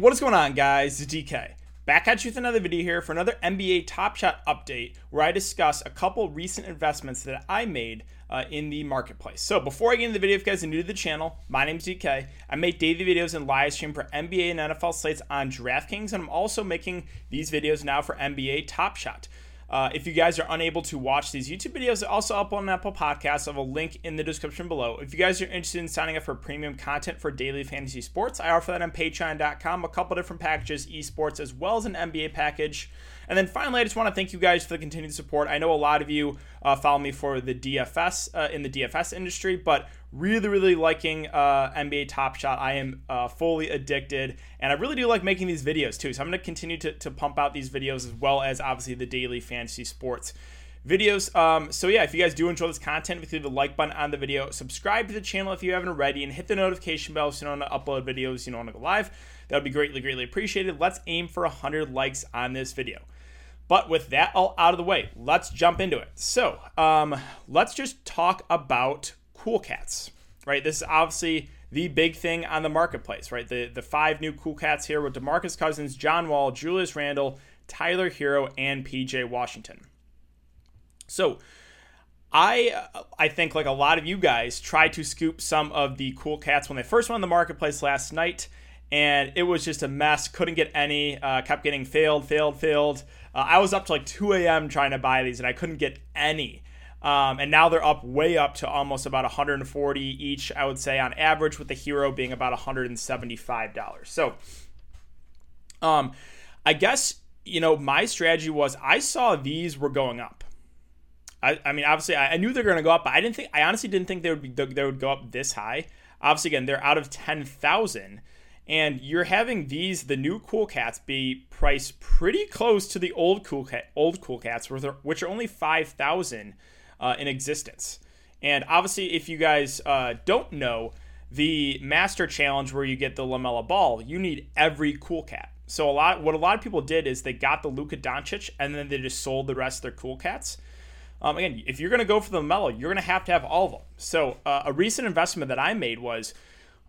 What is going on, guys? It's DK. Back at you with another video here for another NBA Top Shot update where I discuss a couple recent investments that I made uh, in the marketplace. So before I get into the video, if you guys are new to the channel, my name is DK. I make daily videos and live stream for NBA and NFL slates on DraftKings, and I'm also making these videos now for NBA Top Shot. Uh, if you guys are unable to watch these YouTube videos, also up on Apple Podcasts. I have a link in the description below. If you guys are interested in signing up for premium content for daily fantasy sports, I offer that on patreon.com. A couple different packages, esports, as well as an NBA package. And then finally, I just want to thank you guys for the continued support. I know a lot of you uh, follow me for the DFS uh, in the DFS industry, but really, really liking uh, NBA Top Shot. I am uh, fully addicted, and I really do like making these videos too. So I'm going to continue to, pump out these videos as well as obviously the daily fantasy sports videos. Um, so yeah, if you guys do enjoy this content, please the like button on the video, subscribe to the channel if you haven't already, and hit the notification bell so you don't want to upload videos, you don't want to go live. That would be greatly, greatly appreciated. Let's aim for 100 likes on this video. But with that all out of the way, let's jump into it. So, um, let's just talk about Cool Cats, right? This is obviously the big thing on the marketplace, right? The the five new Cool Cats here with DeMarcus Cousins, John Wall, Julius Randle, Tyler Herro, and PJ Washington. So, I I think like a lot of you guys tried to scoop some of the Cool Cats when they first went on the marketplace last night and it was just a mess. Couldn't get any. Uh, kept getting failed, failed, failed. Uh, I was up to like 2 a.m. trying to buy these, and I couldn't get any. Um, and now they're up way up to almost about 140 each, I would say, on average, with the Herro being about $175. So, um, I guess you know my strategy was I saw these were going up. I, I mean, obviously, I, I knew they're going to go up, but I didn't think. I honestly didn't think they would be they would go up this high. Obviously, again, they're out of 10,000 and you're having these the new cool cats be priced pretty close to the old cool cat old cool cats which are only 5000 uh, in existence and obviously if you guys uh, don't know the master challenge where you get the LaMelo Ball you need every cool cat so a lot what a lot of people did is they got the Luka Doncic and then they just sold the rest of their cool cats um, again, if you're going to go for the Lamelo, you're going to have to have all of them. So, uh, a recent investment that I made was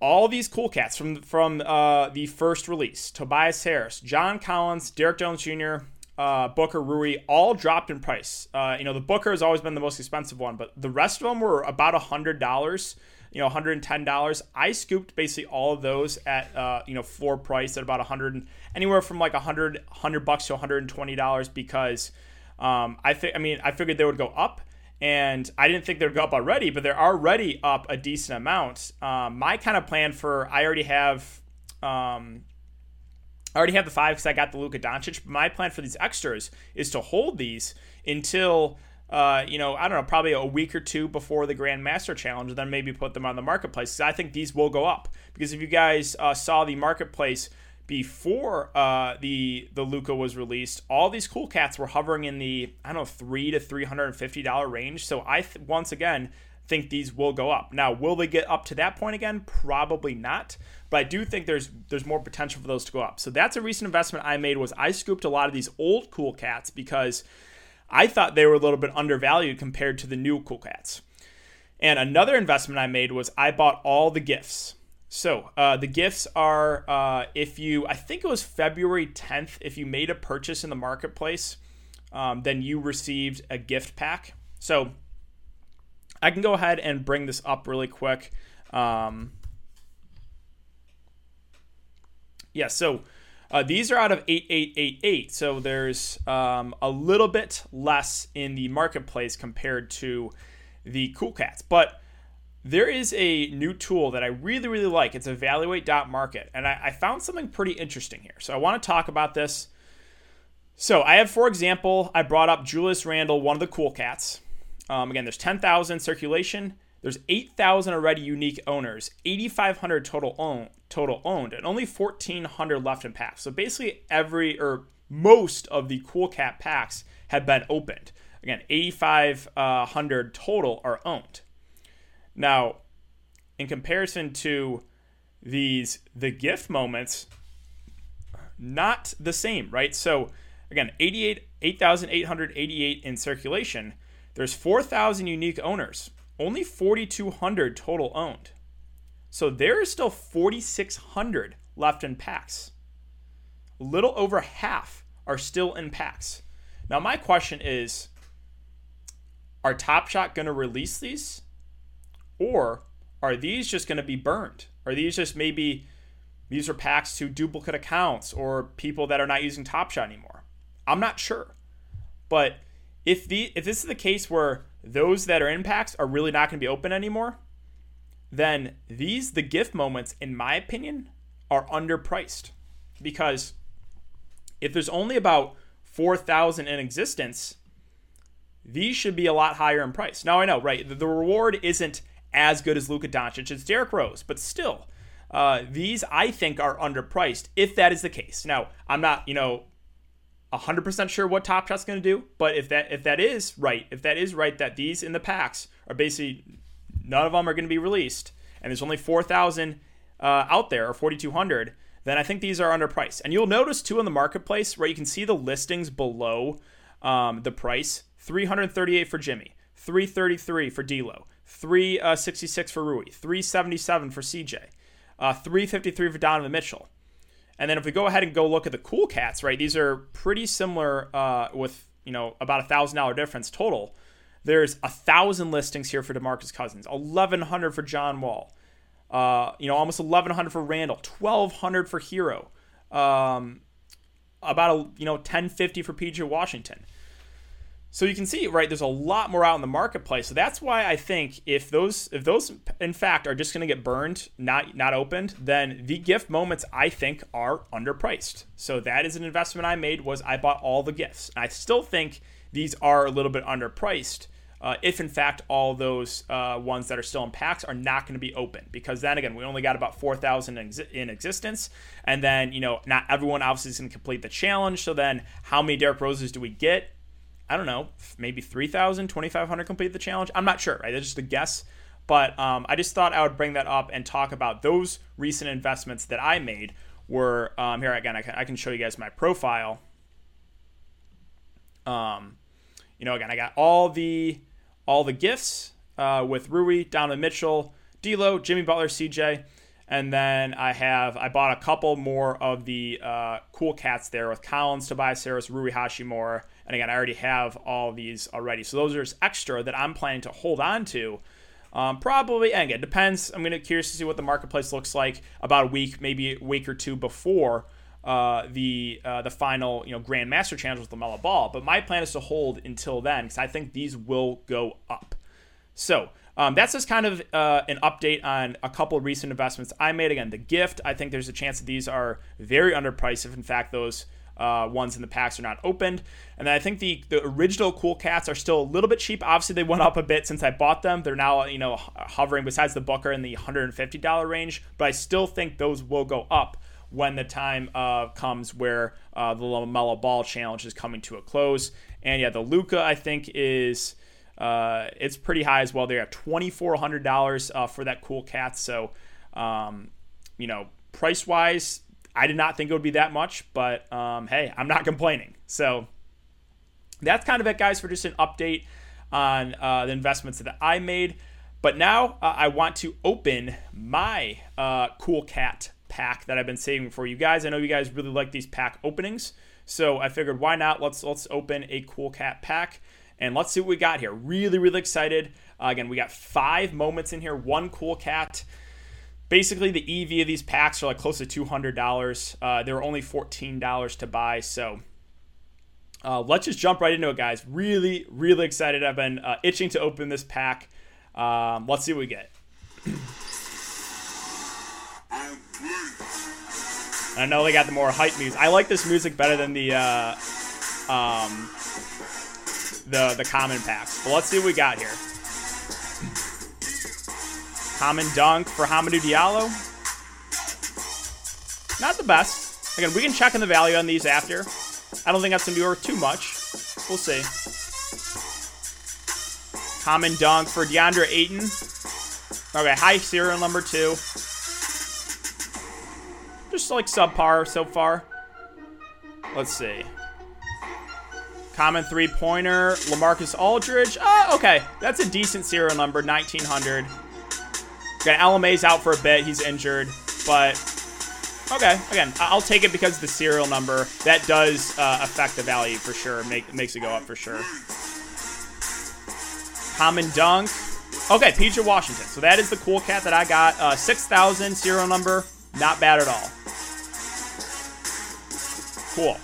all these cool cats from from uh, the first release Tobias Harris, John Collins, Derrick Jones Jr., uh, Booker, Rui, all dropped in price. Uh, you know, the Booker has always been the most expensive one, but the rest of them were about $100, you know, $110. I scooped basically all of those at, uh, you know, floor price at about 100 anywhere from like 100, 100 bucks to $120 because um, I think, I mean, I figured they would go up and I didn't think they'd go up already, but they're already up a decent amount. Um, my kind of plan for I already have, um, I already have the five because I got the Luka Doncic. But my plan for these extras is to hold these until. Uh, you know, I don't know, probably a week or two before the Grand Master Challenge, and then maybe put them on the marketplace. I think these will go up because if you guys uh, saw the marketplace before uh, the the Luka was released, all these cool cats were hovering in the I don't know three to three hundred and fifty dollar range. So I th- once again think these will go up. Now, will they get up to that point again? Probably not. But I do think there's there's more potential for those to go up. So that's a recent investment I made. Was I scooped a lot of these old cool cats because I thought they were a little bit undervalued compared to the new cool cats. And another investment I made was I bought all the gifts. So uh, the gifts are uh, if you, I think it was February 10th, if you made a purchase in the marketplace, um, then you received a gift pack. So I can go ahead and bring this up really quick. Um, yeah, so uh, these are out of 8888. So there's um, a little bit less in the marketplace compared to the Cool Cats. But there is a new tool that I really, really like. It's evaluate.market. And I, I found something pretty interesting here. So I want to talk about this. So I have, for example, I brought up Julius Randle, one of the cool cats. Um, again, there's 10,000 circulation. There's 8,000 already unique owners, 8,500 total own, total owned, and only 1,400 left in packs. So basically, every or most of the cool cat packs have been opened. Again, 8,500 total are owned. Now, in comparison to these the gift moments, not the same, right? So again, 88 8,888 in circulation. There's 4,000 unique owners, only 4,200 total owned. So there is still 4,600 left in packs. A little over half are still in packs. Now, my question is are Top Shot going to release these? Or are these just going to be burned? Are these just maybe these are packs to duplicate accounts or people that are not using Top Shot anymore? I'm not sure. But if the if this is the case where those that are in packs are really not going to be open anymore, then these the gift moments in my opinion are underpriced because if there's only about 4,000 in existence, these should be a lot higher in price. Now I know, right? The, the reward isn't as good as Luka Doncic. It's Derrick Rose, but still, uh, these I think are underpriced. If that is the case, now I'm not, you know, 100% sure what Top Shot's going to do, but if that if that is right, if that is right, that these in the packs are basically none of them are going to be released, and there's only 4,000 uh, out there or 4,200, then I think these are underpriced. And you'll notice too in the marketplace, where You can see the listings below um, the price 338 for Jimmy, 333 for D'Lo, 366 for Rui, 377 for CJ, uh, 353 for Donovan Mitchell. And then if we go ahead and go look at the cool cats, right? These are pretty similar uh, with you know about a thousand dollar difference total. There's a thousand listings here for Demarcus Cousins, eleven hundred for John Wall, uh, you know almost eleven hundred for Randle, twelve hundred for Herro, um, about a you know ten fifty for PJ Washington. So you can see, right, there's a lot more out in the marketplace. So that's why I think if those if those in fact are just going to get burned, not not opened, then the gift moments I think are underpriced. So that is an investment I made was I bought all the gifts. I still think these are a little bit underpriced. Uh, if in fact all those uh, ones that are still in packs are not going to be open because then again we only got about 4000 in, in existence and then you know not everyone obviously is going to complete the challenge so then how many derrick roses do we get I don't know, maybe 3,000, 2,500 complete the challenge. I'm not sure, right? That's just a guess. But um, I just thought I would bring that up and talk about those recent investments that I made. Were um, here again, I can, I can show you guys my profile. Um, you know, again, I got all the all the gifts uh, with Rui, Donovan Mitchell, D'Lo, Jimmy Butler, CJ, and then I have I bought a couple more of the uh, cool cats there with Collins, Tobias Harris, Rui Hachimura, and again, I already have all these already. So those are extra that I'm planning to hold on to. Um, probably, and again, depends. I'm going to curious to see what the marketplace looks like about a week, maybe a week or two before uh, the uh, the final you know Grand Master Challenge with LaMelo Ball. But my plan is to hold until then because I think these will go up. So um, that's just kind of uh, an update on a couple recent investments I made. Again, the gift. I think there's a chance that these are very underpriced if in fact those uh, ones in the packs are not opened. And then I think the the original Cool Cats are still a little bit cheap. Obviously, they went up a bit since I bought them. They're now you know hovering besides the Booker in the $150 range, but I still think those will go up when the time uh, comes where uh, the LaMelo Ball challenge is coming to a close. And yeah, the Luka I think is. Uh, it's pretty high as well. They have twenty four hundred dollars uh, for that cool cat. So, um, you know, price wise, I did not think it would be that much, but um, hey, I'm not complaining. So that's kind of it, guys, for just an update on uh, the investments that I made. But now uh, I want to open my uh, Cool Cat pack that I've been saving for you guys. I know you guys really like these pack openings, so I figured why not? Let's let's open a Cool Cat pack and let's see what we got here. Really, really excited. Uh, again, we got five moments in here. One Cool Cat basically the EV of these packs are like close to $200. Uh, they were only $14 to buy. So uh, let's just jump right into it, guys. Really, really excited. I've been uh, itching to open this pack. Um, let's see what we get. I know they got the more hype music. I like this music better than the uh, um, the the common packs. But let's see what we got here. Common dunk for Hamidou Diallo. Not the best. Again, we can check in the value on these after. I don't think that's going to be worth too much. We'll see. Common dunk for DeAndre Ayton. Okay, high serial number two. Just like subpar so far. Let's see. Common three pointer, Lamarcus Aldridge. Uh, okay, that's a decent serial number, 1900. Again, LMA's out for a bit. He's injured. But, Okay, again, I'll take it because the serial number that does uh, affect the value for sure. Make makes it go up for sure. Common dunk. Okay, PJ Washington. So that is the cool cat that I got. Uh, 6,000 serial number. Not bad at all. Cool.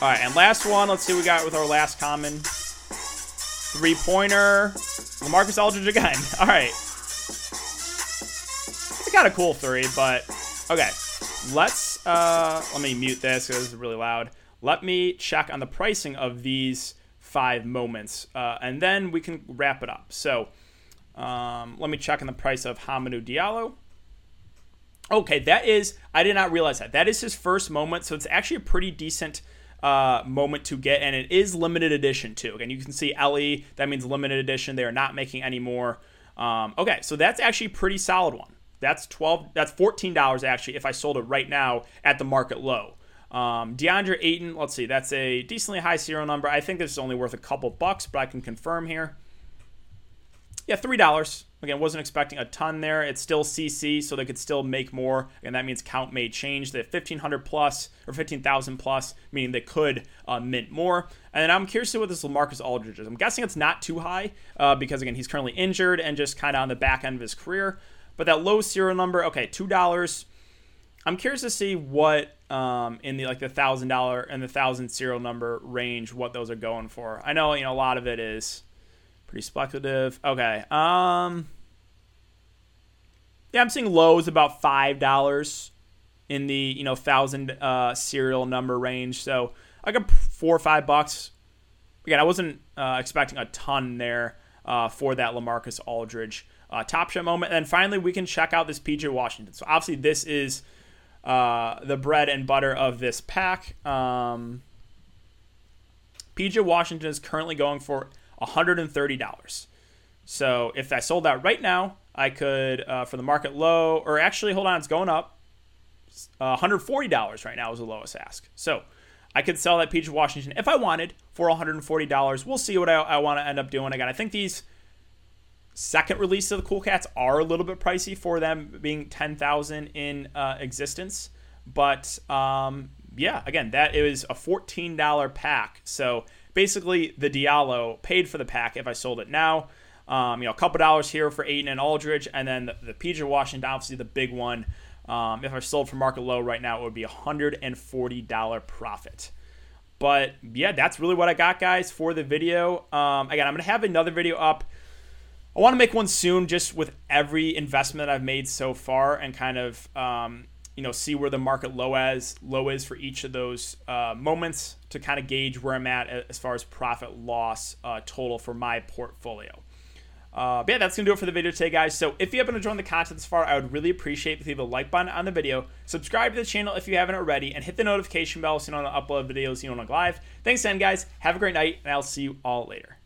All right, and last one. Let's see what we got with our last common. Three pointer. Lamarcus Aldridge again. All right. Kind of cool three, but okay. Let's, uh, let me mute this because it's really loud. Let me check on the pricing of these five moments, uh, and then we can wrap it up. So um, let me check on the price of Hamidou Diallo. Okay, that is, I did not realize that. That is his first moment, so it's actually a pretty decent uh, moment to get, and it is limited edition too. And you can see LE, that means limited edition. They are not making any more. Um, okay, so that's actually a pretty solid one. That's twelve. That's fourteen dollars actually. If I sold it right now at the market low. Um, DeAndre Ayton, let's see, that's a decently high serial number. I think this is only worth a couple bucks, but I can confirm here. Yeah, three dollars. Again, wasn't expecting a ton there. It's still CC, so they could still make more, and that means count may change. The 1500 plus or 15,000 plus, meaning they could uh, mint more. And I'm curious to what this Lamarcus Aldridge is. I'm guessing it's not too high uh, because again he's currently injured and just kind of on the back end of his career. But that low serial number, okay, two dollars. I'm curious to see what um, in the like the thousand dollar and the thousand serial number range, what those are going for. I know you know a lot of it is Pretty speculative. Okay. Um. Yeah, I'm seeing lows about five dollars in the you know thousand uh, serial number range. So I got four or five bucks. Again, I wasn't uh, expecting a ton there uh, for that Lamarcus Aldridge uh, top shot moment. And finally, we can check out this PJ Washington. So obviously, this is uh, the bread and butter of this pack. Um, PJ Washington is currently going for $130. So if I sold that right now, I could, uh, for the market low, or actually, hold on, it's going up. Uh, $140 right now is the lowest ask. So I could sell that PJ Washington if I wanted for $140. We'll see what I, I want to end up doing. Again, I think these second release of the Cool Cats are a little bit pricey for them being 10,000 in uh, existence. But um, yeah, again, that is a $14 pack. So basically the Diallo paid for the pack if I sold it now. Um, you know, a couple dollars here for Ayton and Aldridge, and then the, the PJ Washington, obviously the big one. Um, if I sold for market low right now, it would be a $140 profit. But yeah, that's really what I got, guys, for the video. Um, again, I'm going to have another video up. I want to make one soon just with every investment I've made so far and kind of um, you know see where the market low as low is for each of those uh, moments to kind of gauge where I'm at as far as profit loss uh, total for my portfolio. Uh, but yeah, that's gonna do it for the video today, guys. So if you happen to join the content this far, I would really appreciate if you leave a like button on the video, subscribe to the channel if you haven't already, and hit the notification bell so you know when I upload videos you know when I live. Thanks again, guys. Have a great night, and I'll see you all later.